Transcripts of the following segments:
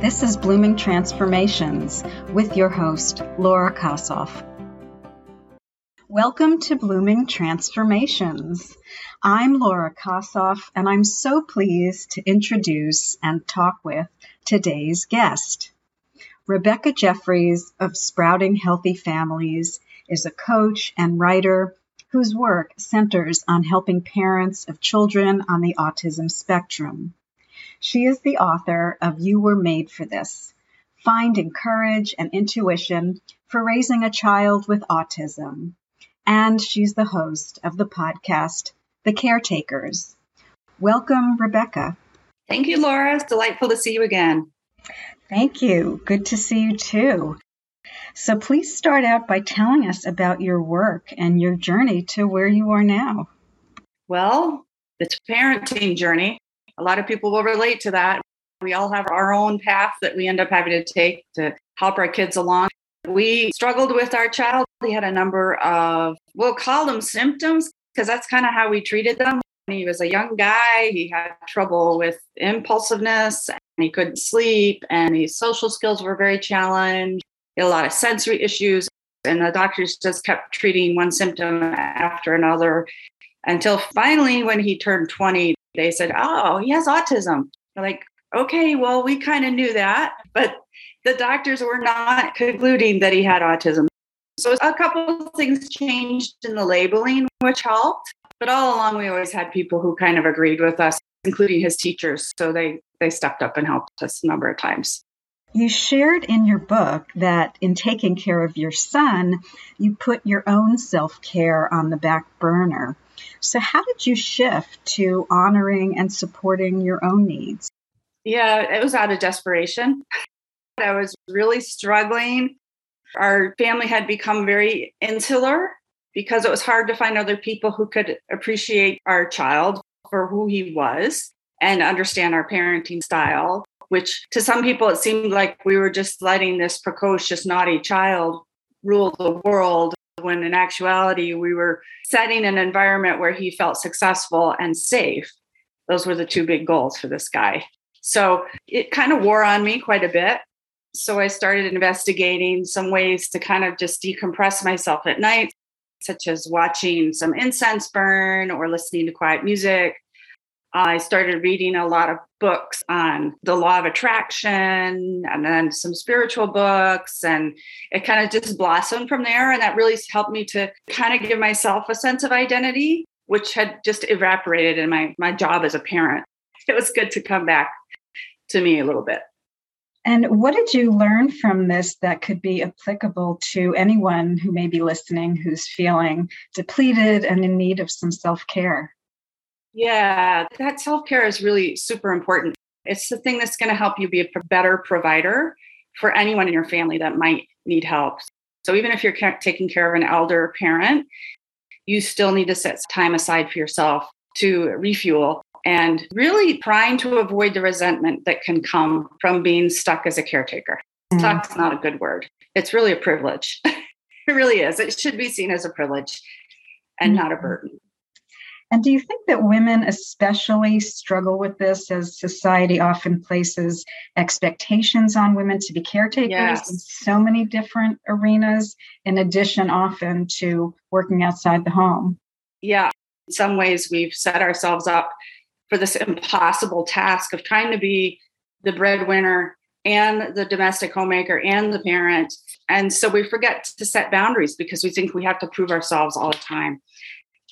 This is Blooming Transformations with your host, Laura Kossoff. Welcome to Blooming Transformations. I'm Laura Kossoff, and I'm so pleased to introduce and talk with today's guest. Rebecca Jeffries of Sprouting Healthy Families is a coach and writer whose work centers on helping parents of children on the autism spectrum. She is the author of You Were Made for This Finding Courage and Intuition for Raising a Child with Autism. And she's the host of the podcast, The Caretakers. Welcome, Rebecca. Thank you, Laura. It's delightful to see you again. Thank you. Good to see you too. So please start out by telling us about your work and your journey to where you are now. Well, it's a parenting journey a lot of people will relate to that. We all have our own path that we end up having to take to help our kids along. We struggled with our child. He had a number of, we'll call them symptoms, because that's kind of how we treated them. When He was a young guy. He had trouble with impulsiveness and he couldn't sleep, and his social skills were very challenged. He had a lot of sensory issues. And the doctors just kept treating one symptom after another until finally, when he turned 20, they said, Oh, he has autism. They're like, okay, well, we kind of knew that, but the doctors were not concluding that he had autism. So a couple of things changed in the labeling, which helped. But all along, we always had people who kind of agreed with us, including his teachers. So they they stepped up and helped us a number of times. You shared in your book that in taking care of your son, you put your own self care on the back burner. So, how did you shift to honoring and supporting your own needs? Yeah, it was out of desperation. I was really struggling. Our family had become very insular because it was hard to find other people who could appreciate our child for who he was and understand our parenting style, which to some people it seemed like we were just letting this precocious, naughty child rule the world when in actuality we were setting an environment where he felt successful and safe. Those were the two big goals for this guy. So it kind of wore on me quite a bit. So I started investigating some ways to kind of just decompress myself at night, such as watching some incense burn or listening to quiet music I started reading a lot of books on the law of attraction and then some spiritual books. And it kind of just blossomed from there. And that really helped me to kind of give myself a sense of identity, which had just evaporated in my, my job as a parent. It was good to come back to me a little bit. And what did you learn from this that could be applicable to anyone who may be listening who's feeling depleted and in need of some self care? Yeah, that self care is really super important. It's the thing that's going to help you be a better provider for anyone in your family that might need help. So even if you're taking care of an elder parent, you still need to set time aside for yourself to refuel and really trying to avoid the resentment that can come from being stuck as a caretaker. Mm. Stuck's not a good word. It's really a privilege. it really is. It should be seen as a privilege and mm. not a burden. And do you think that women especially struggle with this as society often places expectations on women to be caretakers yes. in so many different arenas, in addition, often to working outside the home? Yeah, in some ways, we've set ourselves up for this impossible task of trying to be the breadwinner and the domestic homemaker and the parent. And so we forget to set boundaries because we think we have to prove ourselves all the time.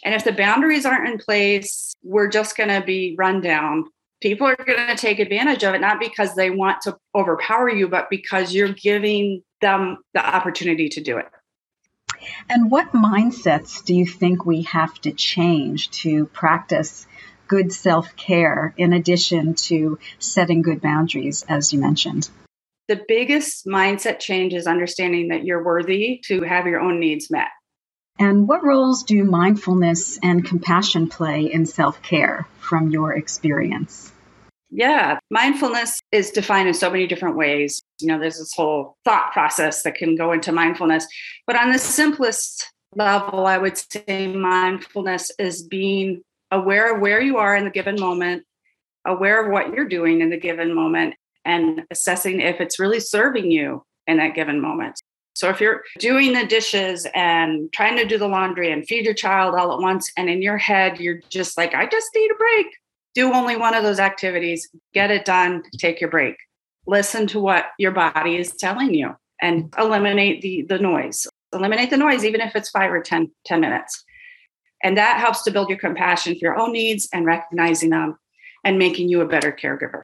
And if the boundaries aren't in place, we're just going to be run down. People are going to take advantage of it, not because they want to overpower you, but because you're giving them the opportunity to do it. And what mindsets do you think we have to change to practice good self care in addition to setting good boundaries, as you mentioned? The biggest mindset change is understanding that you're worthy to have your own needs met. And what roles do mindfulness and compassion play in self care from your experience? Yeah, mindfulness is defined in so many different ways. You know, there's this whole thought process that can go into mindfulness. But on the simplest level, I would say mindfulness is being aware of where you are in the given moment, aware of what you're doing in the given moment, and assessing if it's really serving you in that given moment. So if you're doing the dishes and trying to do the laundry and feed your child all at once, and in your head, you're just like, I just need a break, do only one of those activities, get it done, take your break. Listen to what your body is telling you and eliminate the, the noise. Eliminate the noise, even if it's five or 10, 10 minutes. And that helps to build your compassion for your own needs and recognizing them and making you a better caregiver.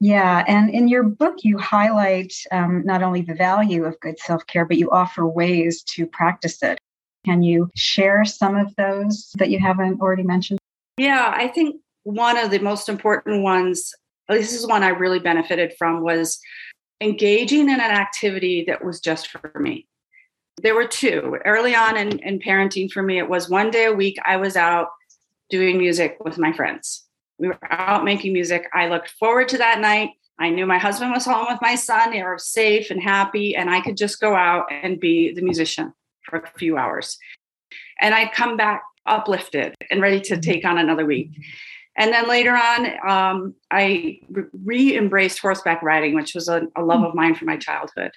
Yeah, and in your book, you highlight um, not only the value of good self care, but you offer ways to practice it. Can you share some of those that you haven't already mentioned? Yeah, I think one of the most important ones, this is one I really benefited from, was engaging in an activity that was just for me. There were two. Early on in, in parenting for me, it was one day a week I was out doing music with my friends we were out making music. I looked forward to that night. I knew my husband was home with my son. They were safe and happy, and I could just go out and be the musician for a few hours. And I'd come back uplifted and ready to take on another week. And then later on, um, I re embraced horseback riding, which was a, a love of mine from my childhood.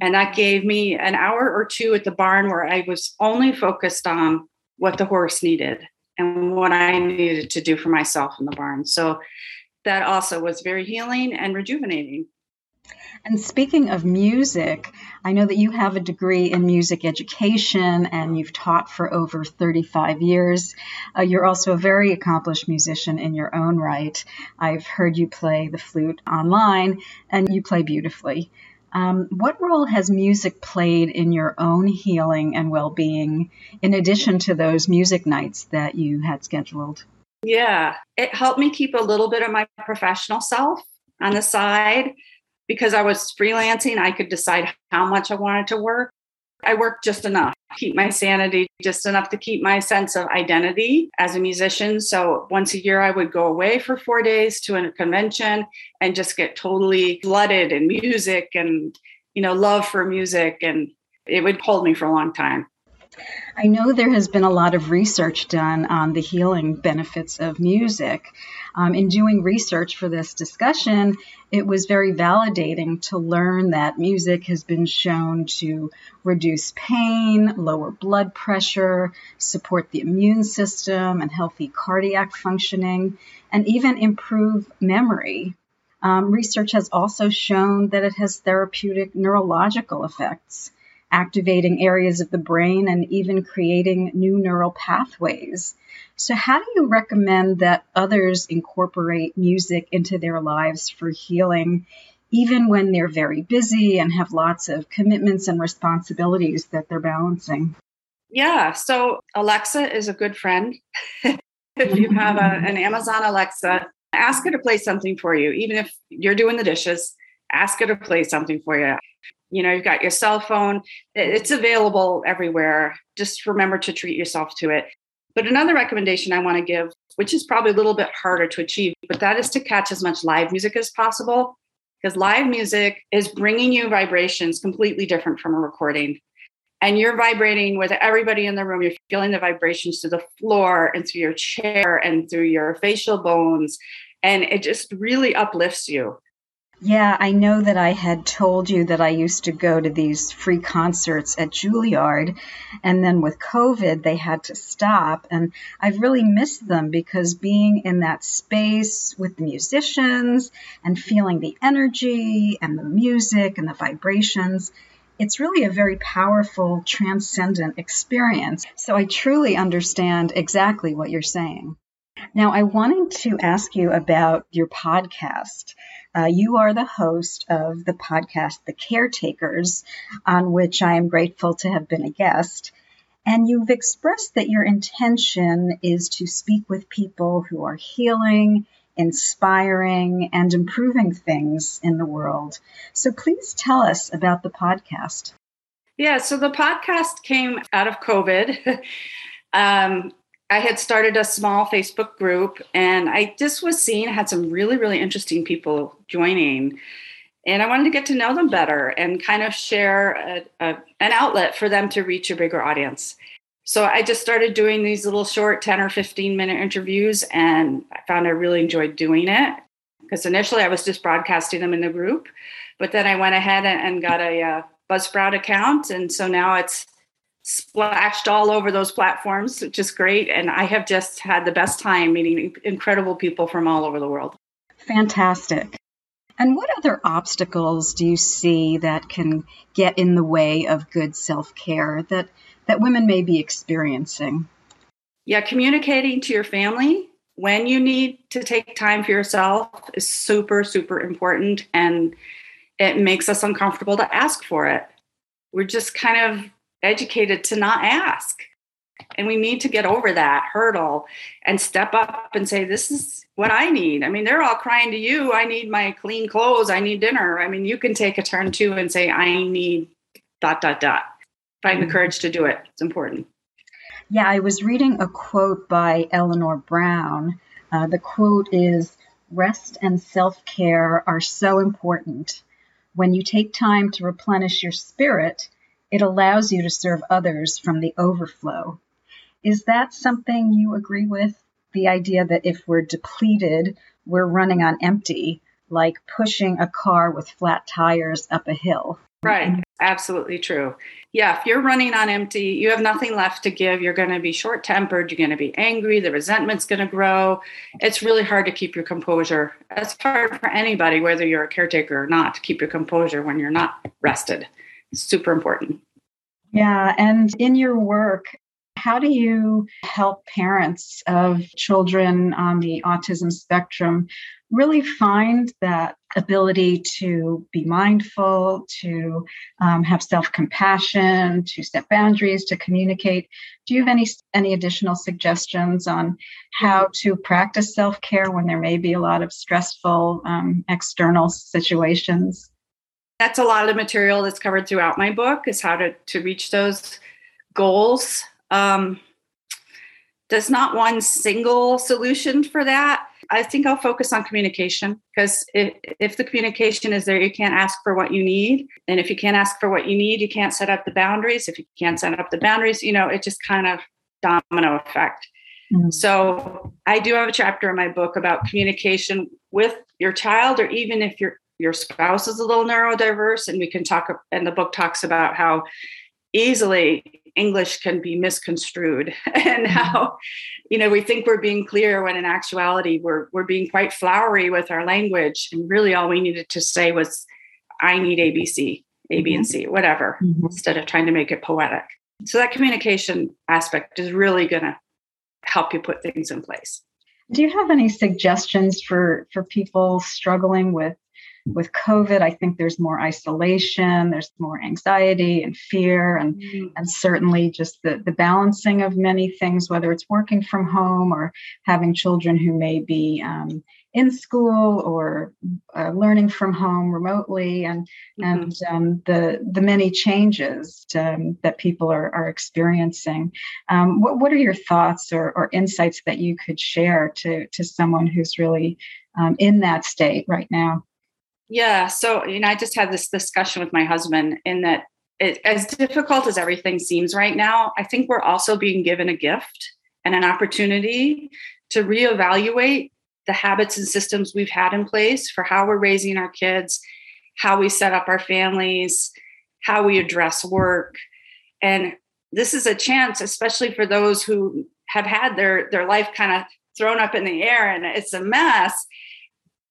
And that gave me an hour or two at the barn where I was only focused on what the horse needed and what I needed to do for myself in the barn. So that also was very healing and rejuvenating. And speaking of music, I know that you have a degree in music education and you've taught for over 35 years. Uh, you're also a very accomplished musician in your own right. I've heard you play the flute online and you play beautifully. Um, what role has music played in your own healing and well being, in addition to those music nights that you had scheduled? Yeah, it helped me keep a little bit of my professional self on the side because I was freelancing. I could decide how much I wanted to work. I worked just enough, keep my sanity, just enough to keep my sense of identity as a musician. So once a year, I would go away for four days to a convention and just get totally flooded in music and, you know, love for music. And it would hold me for a long time. I know there has been a lot of research done on the healing benefits of music. Um, in doing research for this discussion, it was very validating to learn that music has been shown to reduce pain, lower blood pressure, support the immune system and healthy cardiac functioning, and even improve memory. Um, research has also shown that it has therapeutic neurological effects activating areas of the brain and even creating new neural pathways. So, how do you recommend that others incorporate music into their lives for healing, even when they're very busy and have lots of commitments and responsibilities that they're balancing? Yeah, so Alexa is a good friend. if you have a, an Amazon Alexa, ask her to play something for you, even if you're doing the dishes, ask her to play something for you you know you've got your cell phone mm-hmm. it's available everywhere. Just remember to treat yourself to it. But another recommendation i want to give which is probably a little bit harder to achieve but that is to catch as much live music as possible because live music is bringing you vibrations completely different from a recording. And you're vibrating with everybody in the room. You're feeling the vibrations through the floor and through your chair and through your facial bones. And it just really uplifts you yeah, I know that I had told you that I used to go to these free concerts at Juilliard, and then with COVID, they had to stop. And I've really missed them because being in that space with the musicians and feeling the energy and the music and the vibrations, it's really a very powerful, transcendent experience. So I truly understand exactly what you're saying. Now, I wanted to ask you about your podcast. Uh, you are the host of the podcast, The Caretakers, on which I am grateful to have been a guest. And you've expressed that your intention is to speak with people who are healing, inspiring, and improving things in the world. So please tell us about the podcast. Yeah, so the podcast came out of COVID. um, I had started a small Facebook group and I just was seeing had some really, really interesting people joining. And I wanted to get to know them better and kind of share a, a, an outlet for them to reach a bigger audience. So I just started doing these little short 10 or 15 minute interviews and I found I really enjoyed doing it. because initially I was just broadcasting them in the group, but then I went ahead and, got a uh, Buzzsprout account, and so now it's splashed all over those platforms, which is great. And I have just had the best time meeting incredible people from all over the world. Fantastic. And what other obstacles do you see that can get in the way of good self care that, that women may be experiencing? Yeah, communicating to your family when you need to take time for yourself is super, super important. And it makes us uncomfortable to ask for it. We're just kind of educated to not ask. And we need to get over that hurdle and step up and say, This is what I need. I mean, they're all crying to you. I need my clean clothes. I need dinner. I mean, you can take a turn too and say, I need dot, dot, dot. Find the mm-hmm. courage to do it. It's important. Yeah, I was reading a quote by Eleanor Brown. Uh, the quote is Rest and self care are so important. When you take time to replenish your spirit, it allows you to serve others from the overflow. Is that something you agree with? The idea that if we're depleted, we're running on empty, like pushing a car with flat tires up a hill. Right. Absolutely true. Yeah. If you're running on empty, you have nothing left to give. You're going to be short tempered. You're going to be angry. The resentment's going to grow. It's really hard to keep your composure. It's hard for anybody, whether you're a caretaker or not, to keep your composure when you're not rested super important. Yeah. And in your work, how do you help parents of children on the autism spectrum really find that ability to be mindful, to um, have self-compassion, to set boundaries, to communicate? Do you have any any additional suggestions on how to practice self-care when there may be a lot of stressful um, external situations? That's a lot of the material that's covered throughout my book is how to to reach those goals. Um, there's not one single solution for that. I think i'll focus on communication because if, if the communication is there you can't ask for what you need. And if you can't ask for what you need you can't set up the boundaries. If you can't set up the boundaries you know it just kind of domino effect. Mm-hmm. so i do have a chapter in my book about communication with your child or even if you're your spouse is a little neurodiverse and we can talk and the book talks about how easily english can be misconstrued and mm-hmm. how you know we think we're being clear when in actuality we're we're being quite flowery with our language and really all we needed to say was i need abc a b and c mm-hmm. whatever mm-hmm. instead of trying to make it poetic so that communication aspect is really going to help you put things in place do you have any suggestions for for people struggling with with COVID, I think there's more isolation, there's more anxiety and fear, and mm-hmm. and certainly just the the balancing of many things, whether it's working from home or having children who may be um, in school or uh, learning from home remotely, and mm-hmm. and um, the the many changes um, that people are are experiencing. Um, what what are your thoughts or, or insights that you could share to to someone who's really um, in that state right now? Yeah. So, you know, I just had this discussion with my husband in that it, as difficult as everything seems right now, I think we're also being given a gift and an opportunity to reevaluate the habits and systems we've had in place for how we're raising our kids, how we set up our families, how we address work. And this is a chance, especially for those who have had their, their life kind of thrown up in the air and it's a mess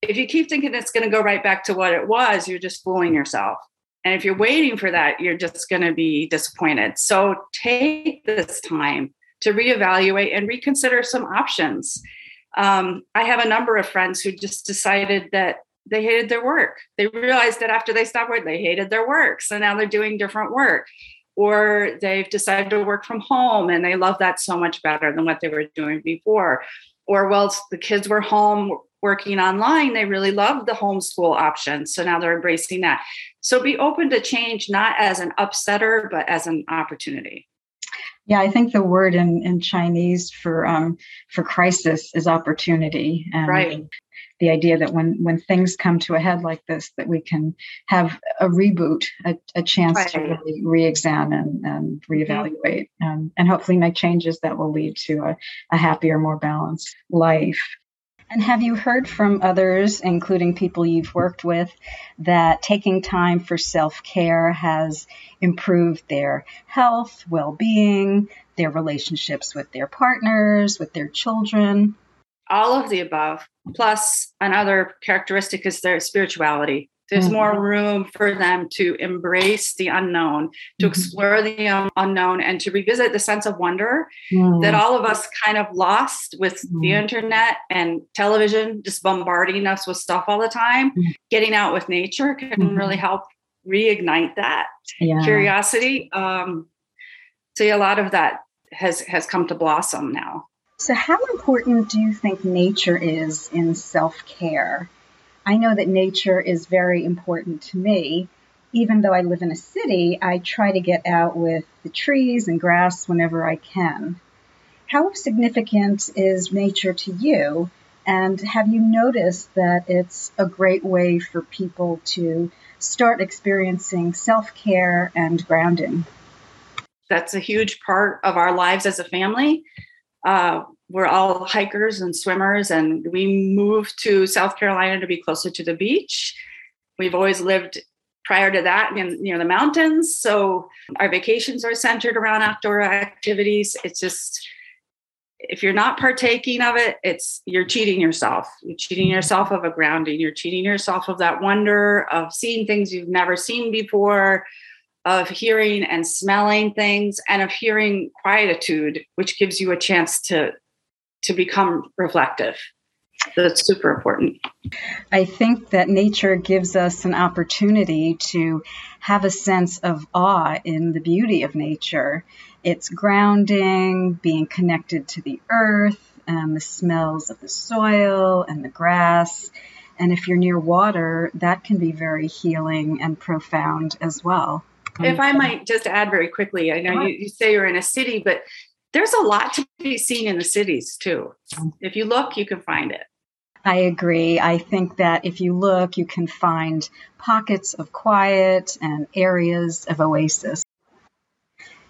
if you keep thinking it's going to go right back to what it was, you're just fooling yourself. And if you're waiting for that, you're just going to be disappointed. So take this time to reevaluate and reconsider some options. Um, I have a number of friends who just decided that they hated their work. They realized that after they stopped work, they hated their work. So now they're doing different work. Or they've decided to work from home and they love that so much better than what they were doing before. Or, well, the kids were home working online, they really love the homeschool option. So now they're embracing that. So be open to change, not as an upsetter, but as an opportunity. Yeah, I think the word in, in Chinese for um, for crisis is opportunity. And right. The idea that when when things come to a head like this, that we can have a reboot, a, a chance right. to really re-examine and reevaluate, mm-hmm. and, and hopefully make changes that will lead to a, a happier, more balanced life. And have you heard from others, including people you've worked with, that taking time for self care has improved their health, well being, their relationships with their partners, with their children? All of the above. Plus, another characteristic is their spirituality. There's mm-hmm. more room for them to embrace the unknown, to mm-hmm. explore the unknown, and to revisit the sense of wonder mm-hmm. that all of us kind of lost with the mm-hmm. internet and television just bombarding us with stuff all the time. Mm-hmm. Getting out with nature can mm-hmm. really help reignite that yeah. curiosity. Um, so yeah, a lot of that has has come to blossom now. So, how important do you think nature is in self care? I know that nature is very important to me. Even though I live in a city, I try to get out with the trees and grass whenever I can. How significant is nature to you? And have you noticed that it's a great way for people to start experiencing self care and grounding? That's a huge part of our lives as a family. Uh, we're all hikers and swimmers, and we moved to South Carolina to be closer to the beach. We've always lived prior to that in near the mountains, so our vacations are centered around outdoor activities. It's just if you're not partaking of it, it's you're cheating yourself. You're cheating yourself of a grounding. You're cheating yourself of that wonder of seeing things you've never seen before, of hearing and smelling things, and of hearing quietude, which gives you a chance to to become reflective. That's super important. I think that nature gives us an opportunity to have a sense of awe in the beauty of nature. It's grounding, being connected to the earth, and the smells of the soil and the grass. And if you're near water, that can be very healing and profound as well. If I might just add very quickly, I know you, you say you're in a city, but there's a lot to be seen in the cities too. If you look, you can find it. I agree. I think that if you look, you can find pockets of quiet and areas of oasis.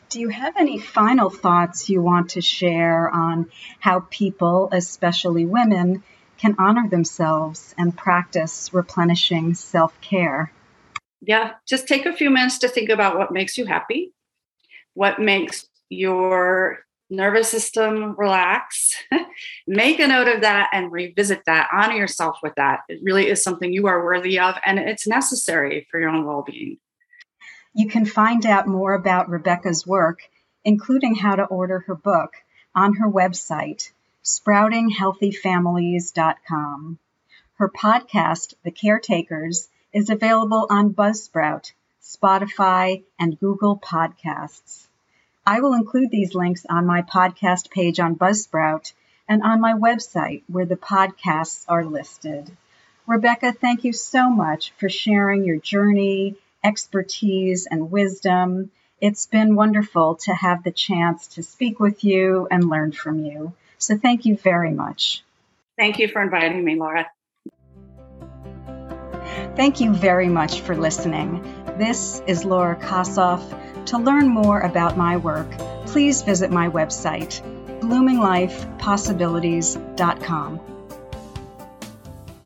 Do you have any final thoughts you want to share on how people, especially women, can honor themselves and practice replenishing self care? Yeah, just take a few minutes to think about what makes you happy, what makes your nervous system relax. Make a note of that and revisit that. Honor yourself with that. It really is something you are worthy of, and it's necessary for your own well being. You can find out more about Rebecca's work, including how to order her book, on her website, sproutinghealthyfamilies.com. Her podcast, The Caretakers, is available on Buzzsprout, Spotify, and Google Podcasts. I will include these links on my podcast page on Buzzsprout and on my website where the podcasts are listed. Rebecca, thank you so much for sharing your journey, expertise, and wisdom. It's been wonderful to have the chance to speak with you and learn from you. So thank you very much. Thank you for inviting me, Laura. Thank you very much for listening. This is Laura Kossoff to learn more about my work, please visit my website, bloominglifepossibilities.com.